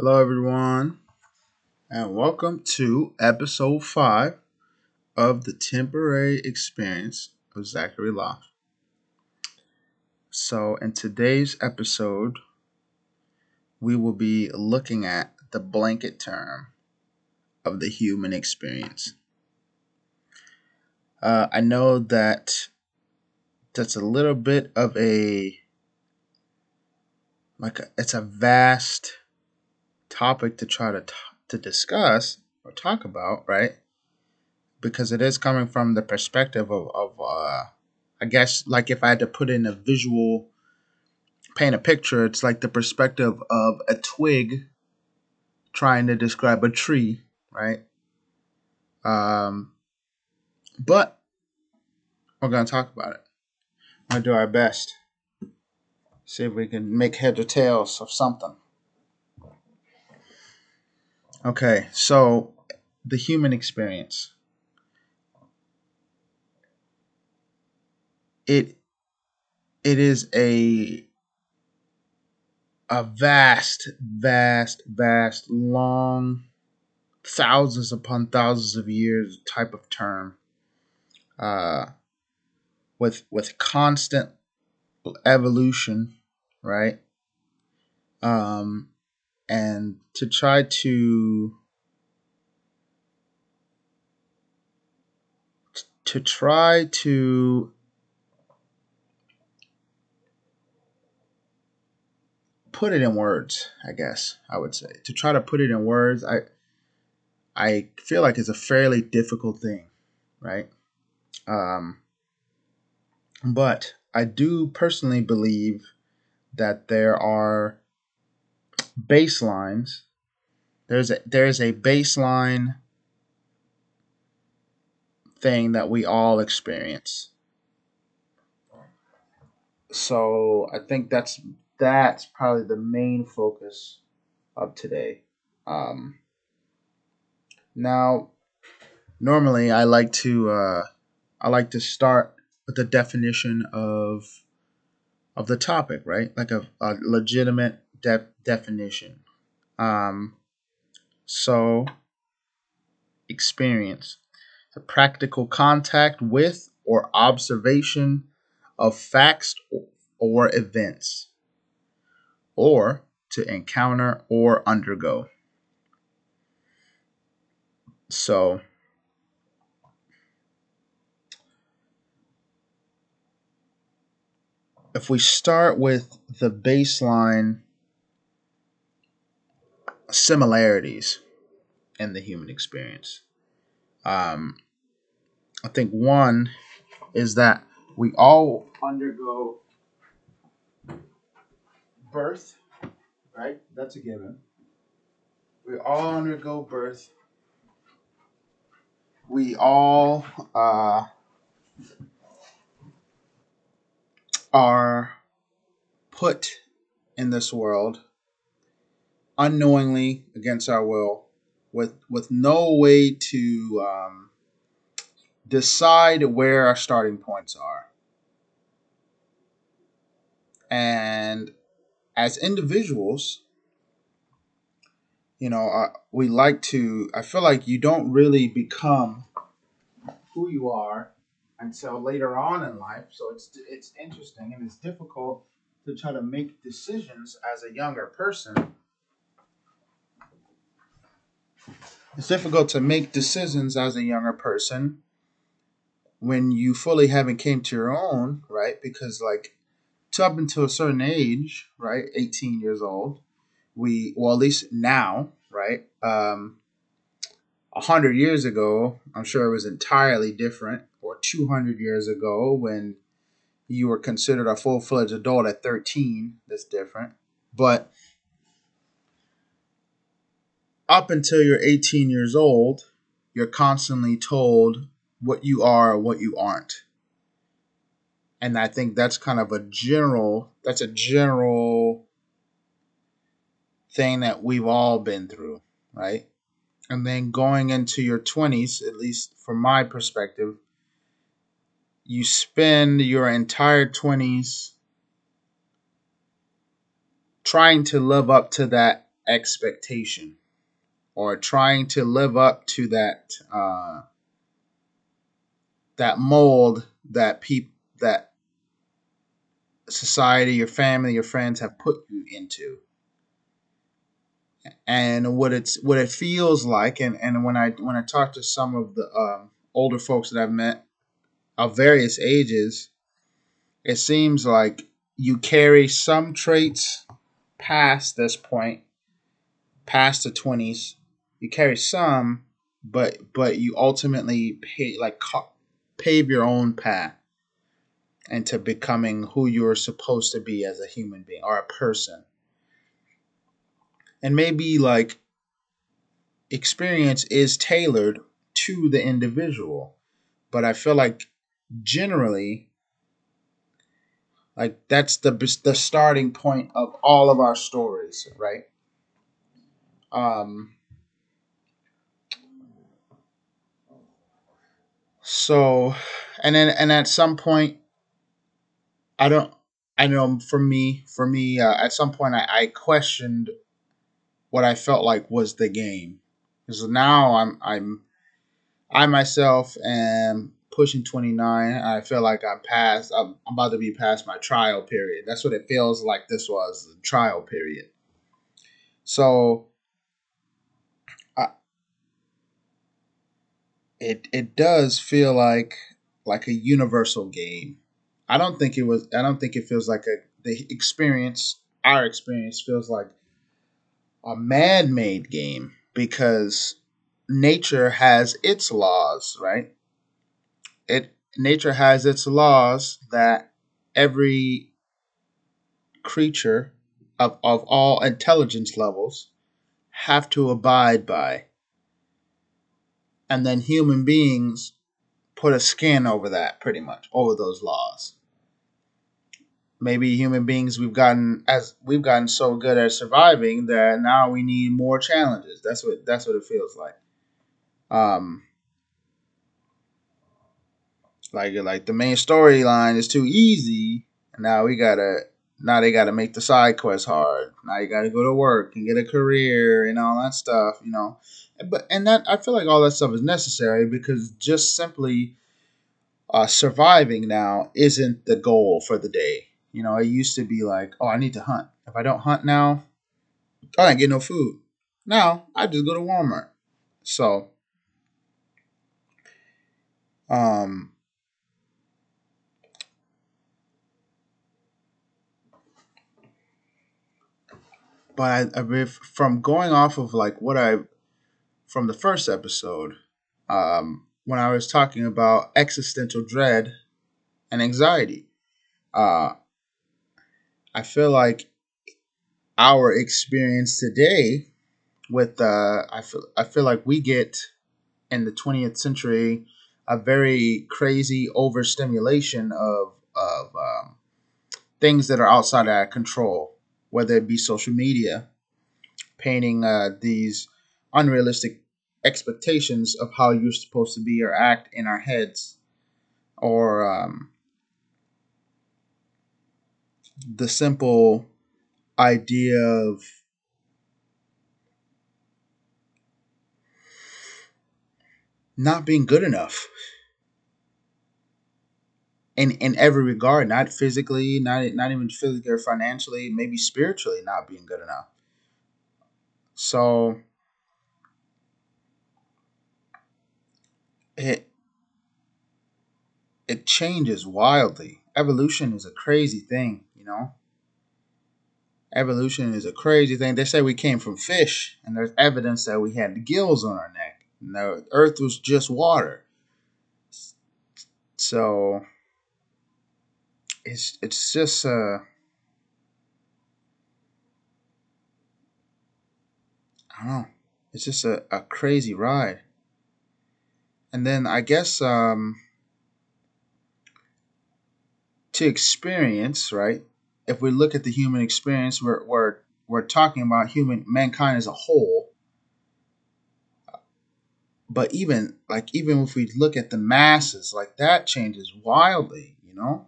Hello, everyone, and welcome to episode five of the temporary experience of Zachary Law. So, in today's episode, we will be looking at the blanket term of the human experience. Uh, I know that that's a little bit of a like a, it's a vast topic to try to t- to discuss or talk about, right? Because it is coming from the perspective of, of uh, I guess, like if I had to put in a visual, paint a picture, it's like the perspective of a twig trying to describe a tree, right? Um, but we're gonna talk about it. Gonna do our best. See if we can make heads or tails of something. Okay, so the human experience. It it is a a vast, vast, vast, long, thousands upon thousands of years type of term. Uh, with with constant evolution, right? Um, and to try to to try to put it in words i guess i would say. To try to put it in words i i feel like it's a fairly difficult thing right? Um but i do personally believe that there are baselines. There's a there's a baseline thing that we all experience. So I think that's that's probably the main focus of today. Um, now, normally I like to uh, I like to start with the definition of of the topic, right? Like a, a legitimate de- definition. Um, so, experience a practical contact with or observation of facts or events, or to encounter or undergo. So, if we start with the baseline similarities in the human experience. Um, I think one is that we all undergo birth, right? That's a given. We all undergo birth. We all uh, are put in this world unknowingly against our will with with no way to um, decide where our starting points are. And as individuals you know uh, we like to i feel like you don't really become who you are until later on in life. So it's it's interesting and it's difficult to try to make decisions as a younger person it's difficult to make decisions as a younger person when you fully haven't came to your own, right? Because like to up until a certain age, right, 18 years old, we well at least now, right? Um a hundred years ago, I'm sure it was entirely different, or 200 years ago when you were considered a full fledged adult at 13, that's different. But up until you're 18 years old, you're constantly told what you are or what you aren't. And I think that's kind of a general, that's a general thing that we've all been through, right? And then going into your 20s, at least from my perspective, you spend your entire 20s trying to live up to that expectation or trying to live up to that uh, that mold that people that society, your family, your friends have put you into. And what it's what it feels like, and, and when I when I talk to some of the um, older folks that I've met of various ages, it seems like you carry some traits past this point, past the twenties. You carry some, but but you ultimately pay like pave your own path into becoming who you're supposed to be as a human being or a person. And maybe like experience is tailored to the individual, but I feel like generally like that's the the starting point of all of our stories, right? Um so and then and at some point I don't. I know for me, for me, uh, at some point, I, I questioned what I felt like was the game, because now I'm I'm I myself am pushing 29. I feel like I'm past. I'm, I'm about to be past my trial period. That's what it feels like. This was the trial period. So, I, it it does feel like like a universal game I don't think it was. I don't think it feels like a the experience. Our experience feels like a man-made game because nature has its laws, right? It nature has its laws that every creature of, of all intelligence levels have to abide by. And then human beings put a skin over that pretty much, over those laws maybe human beings we've gotten as we've gotten so good at surviving that now we need more challenges. That's what that's what it feels like. Um like like the main storyline is too easy and now we gotta now they gotta make the side quests hard. Now you gotta go to work and get a career and all that stuff, you know. But and that I feel like all that stuff is necessary because just simply uh, surviving now isn't the goal for the day you know, it used to be like, oh, I need to hunt. If I don't hunt now, I don't get no food. Now I just go to Walmart. So, um, but I, from going off of like what I from the first episode, um, when I was talking about existential dread and anxiety, uh, I feel like our experience today with uh, I feel I feel like we get in the 20th century a very crazy overstimulation of of um, things that are outside our control, whether it be social media, painting uh, these unrealistic expectations of how you're supposed to be or act in our heads, or um, the simple idea of not being good enough in in every regard not physically not not even physically or financially maybe spiritually not being good enough so it it changes wildly evolution is a crazy thing you know? Evolution is a crazy thing. They say we came from fish, and there's evidence that we had gills on our neck. And the earth was just water. So it's it's just uh I don't know. It's just a, a crazy ride. And then I guess um to experience, right? if we look at the human experience, we're, we're, we're talking about human mankind as a whole. But even like even if we look at the masses, like that changes wildly, you know.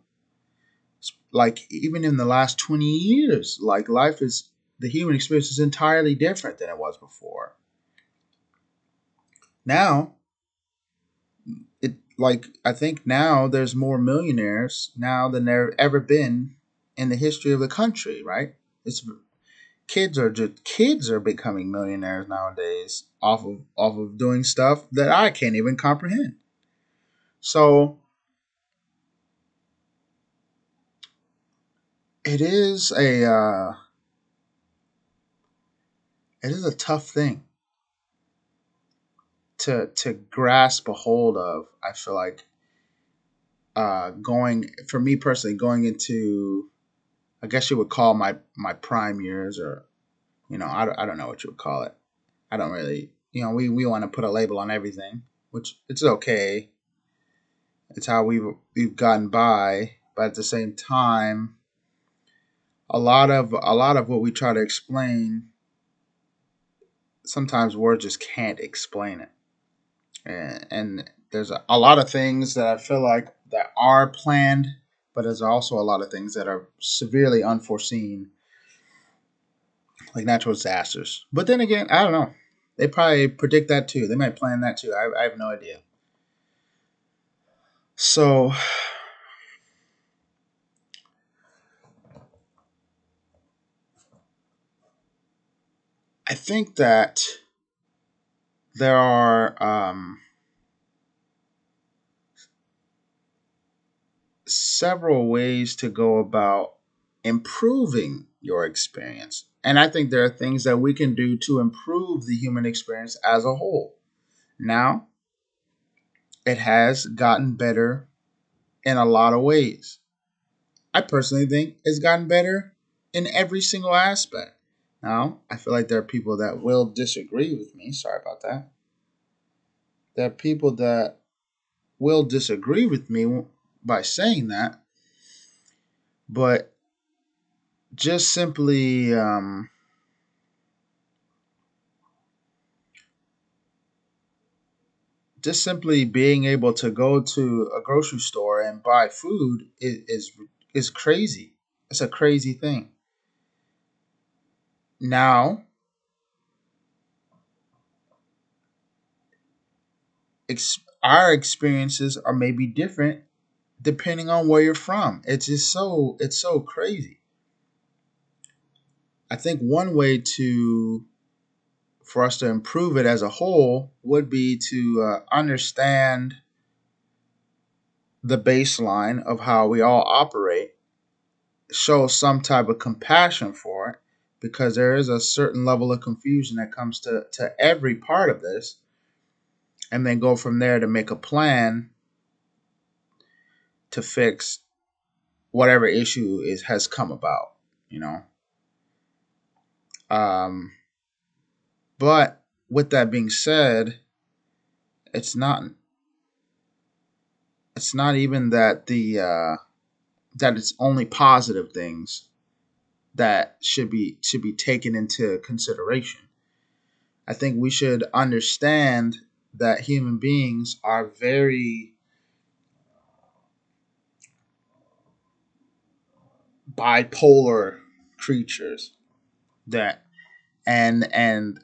Like even in the last twenty years, like life is the human experience is entirely different than it was before. Now, it like I think now there's more millionaires now than there ever been in the history of the country, right? It's kids are just kids are becoming millionaires nowadays off of off of doing stuff that I can't even comprehend. So it is a uh, it is a tough thing to to grasp a hold of. I feel like uh, going for me personally going into I guess you would call my my prime years or you know I, I don't know what you would call it. I don't really you know we we want to put a label on everything, which it's okay. It's how we've we've gotten by, but at the same time, a lot of a lot of what we try to explain sometimes words just can't explain it and, and there's a, a, lot of things that I feel like that are planned, but there's also a lot of things that are severely unforeseen, like natural disasters. But then again, I don't know. They probably predict that too. They might plan that too. I, I have no idea. So, I think that there are um, several ways to go about improving your experience. And I think there are things that we can do to improve the human experience as a whole. Now, it has gotten better in a lot of ways. I personally think it's gotten better in every single aspect. Now, I feel like there are people that will disagree with me. Sorry about that. There are people that will disagree with me by saying that, but just simply um, just simply being able to go to a grocery store and buy food is is, is crazy. It's a crazy thing. Now, ex- our experiences are maybe different depending on where you're from. It's just so it's so crazy. I think one way to for us to improve it as a whole would be to uh, understand the baseline of how we all operate, show some type of compassion for it, because there is a certain level of confusion that comes to, to every part of this, and then go from there to make a plan to fix whatever issue is has come about, you know. Um, but with that being said, it's not it's not even that the uh, that it's only positive things that should be should be taken into consideration. I think we should understand that human beings are very bipolar creatures that and and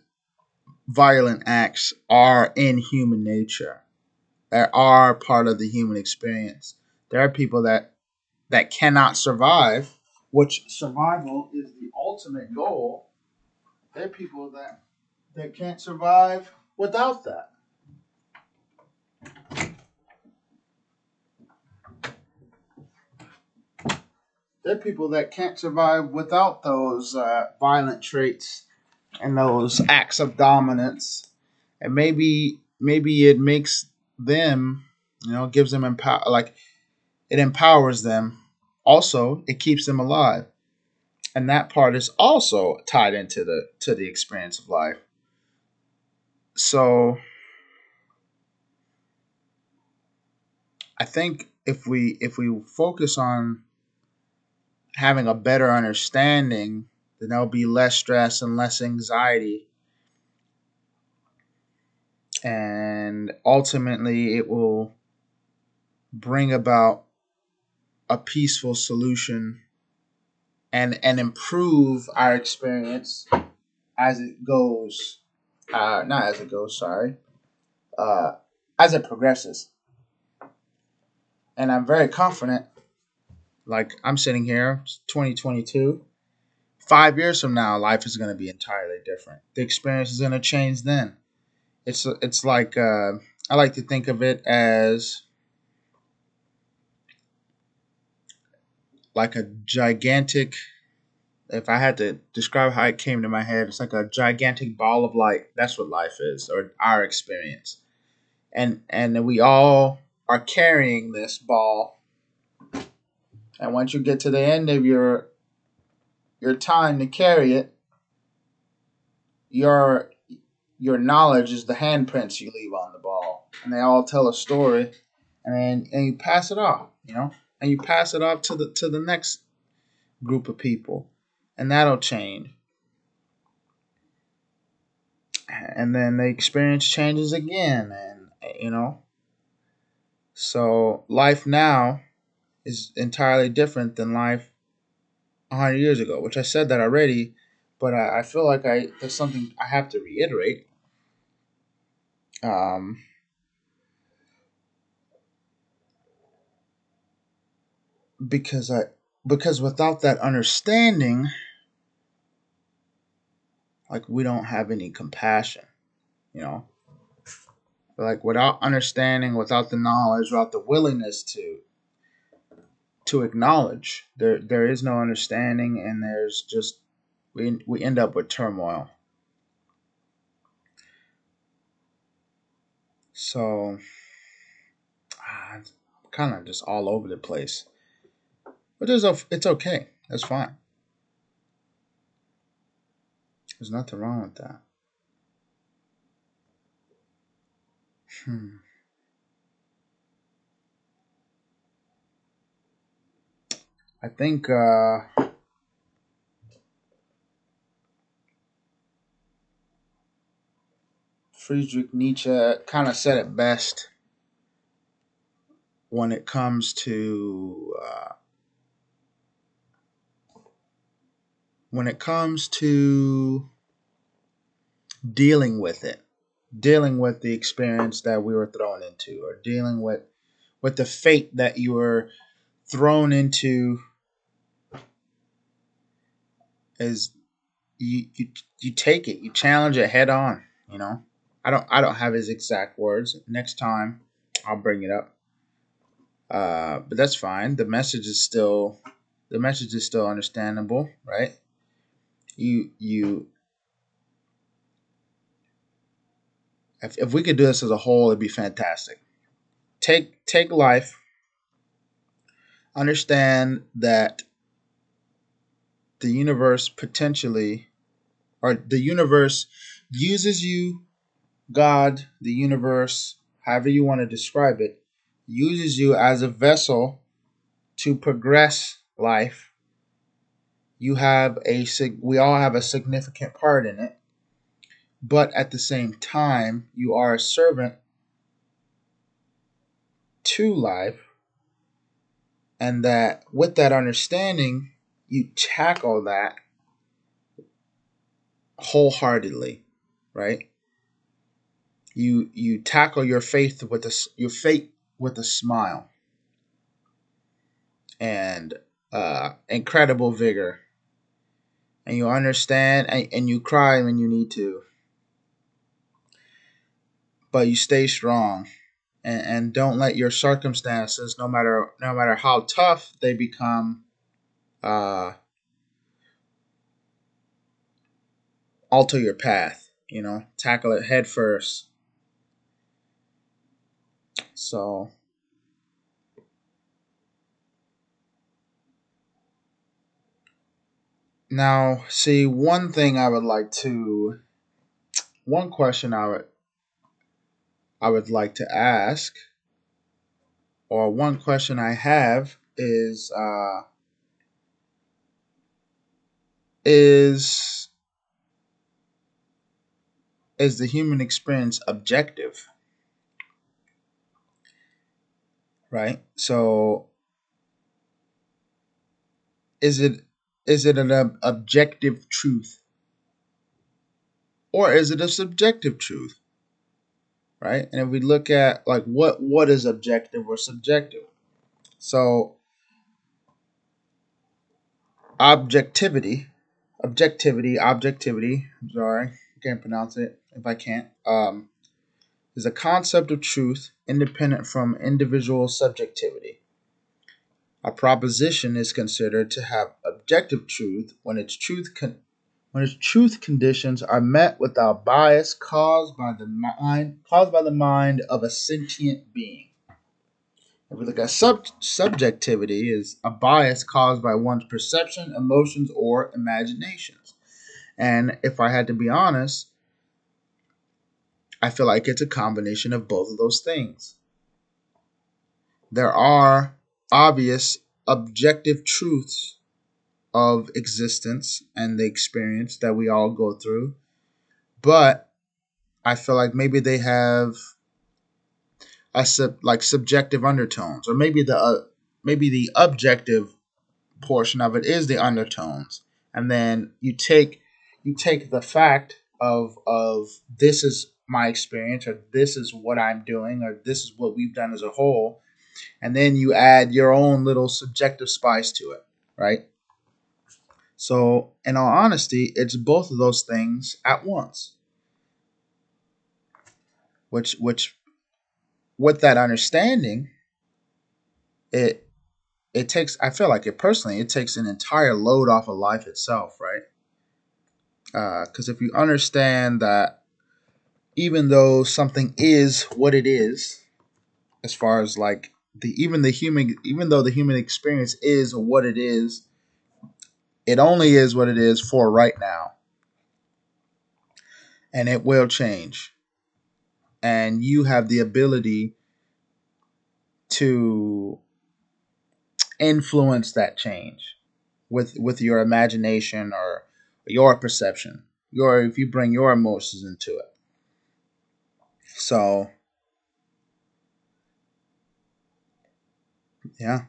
violent acts are in human nature that are part of the human experience there are people that that cannot survive which survival is the ultimate goal. There are people that that can't survive without that. There are people that can't survive without those uh, violent traits and those acts of dominance, and maybe maybe it makes them, you know, gives them empower like it empowers them. Also, it keeps them alive, and that part is also tied into the to the experience of life. So, I think if we if we focus on having a better understanding, then there'll be less stress and less anxiety. And ultimately, it will bring about a peaceful solution and and improve our experience as it goes. Uh, not as it goes. Sorry. Uh, as it progresses. And I'm very confident. Like I'm sitting here, 2022. Five years from now, life is going to be entirely different. The experience is going to change then. It's it's like uh, I like to think of it as like a gigantic if I had to describe how it came to my head, it's like a gigantic ball of light. That's what life is, or our experience. And and we all are carrying this ball. And once you get to the end of your your time to carry it, your your knowledge is the handprints you leave on the ball. And they all tell a story and and you pass it off, you know? And you pass it off to the to the next group of people and that'll change. And then the experience changes again, and you know. So life now is entirely different than life 100 years ago, which I said that already, but I, I feel like I there's something I have to reiterate. Um, because I because without that understanding like we don't have any compassion, you know. Like without understanding, without the knowledge, without the willingness to to acknowledge, there there is no understanding, and there's just we we end up with turmoil. So, ah, I'm kind of just all over the place, but there's a it's okay. That's fine. There's nothing wrong with that. Hmm. I think uh, Friedrich Nietzsche kind of said it best when it comes to uh, when it comes to dealing with it, dealing with the experience that we were thrown into, or dealing with with the fate that you were thrown into, is you you you take it, you challenge it head on. You know, I don't I don't have his exact words. Next time, I'll bring it up. Uh, but that's fine. The message is still the message is still understandable, right? You you if, if we could do this as a whole it'd be fantastic. Take take life. Understand that the universe potentially or the universe uses you god the universe however you want to describe it uses you as a vessel to progress life you have a we all have a significant part in it. But at the same time you are a servant to life and that with that understanding you tackle that wholeheartedly right? You you tackle your faith with a your faith with a smile and uh, incredible vigor and you understand and, and you cry when you need to. But you stay strong and, and don't let your circumstances no matter no matter how tough they become uh, alter your path you know? Tackle it head first. So Now, see, one thing I would like to, one question I would, I would like to ask, or one question I have is, uh, is, is the human experience objective? Right. So, is it is it an ob- objective truth or is it a subjective truth? Right? And if we look at like what what is objective or subjective? So objectivity, objectivity, objectivity, I'm sorry, I can't pronounce it if I can't. Um is a concept of truth independent from individual subjectivity. A proposition is considered to have objective truth when its truth con- when its truth conditions are met without bias caused by the mind caused by the mind of a sentient being. If we look at sub- subjectivity is a bias caused by one's perception, emotions, or imaginations. And if I had to be honest, I feel like it's a combination of both of those things. There are obvious objective truths of existence and the experience that we all go through, but I feel like maybe they have a sub, like subjective undertones, or maybe the uh, maybe the objective portion of it is the undertones, and then you take you take the fact of of this is my experience or this is what I'm doing or this is what we've done as a whole and then you add your own little subjective spice to it, right? So, in all honesty, it's both of those things at once. Which which with that understanding, it it takes I feel like it personally, it takes an entire load off of life itself, right? Because uh, if you understand that even though something is what it is, as far as like the even the human even though the human experience is what it is, it only is what it is for right now. And it will change. And you have the ability to influence that change with with your imagination or your perception. Your if you bring your emotions into it. So yeah.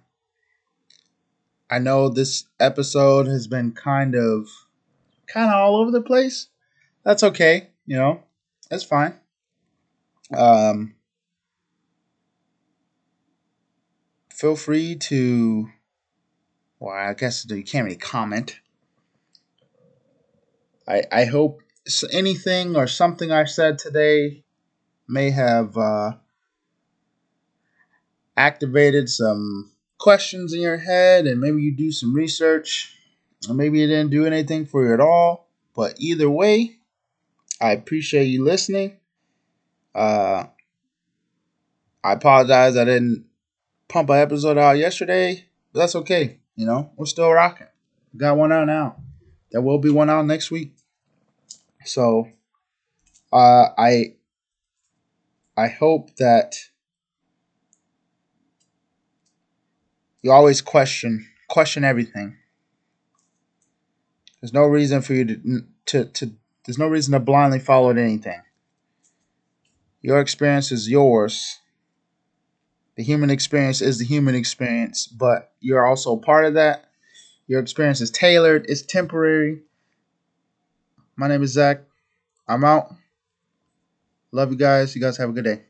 I know this episode has been kind of kind of all over the place. That's okay, you know. That's fine. Um feel free to well, I guess you can't really comment. I I hope anything or something I said today may have uh, activated some questions in your head and maybe you do some research. Or maybe it didn't do anything for you at all but either way i appreciate you listening. Uh, i apologize i didn't pump an episode out yesterday but that's okay you know we're still rocking. Got one out. Now there will be one out next week. So uh, i i hope that you always question question everything. There's no reason for you to to, to there's no reason to blindly follow anything. Your experience is yours. The human experience is the human experience, but you're also part of that. Your experience is tailored, it's temporary. My name is Zach. I'm out. Love you guys. You guys have a good day.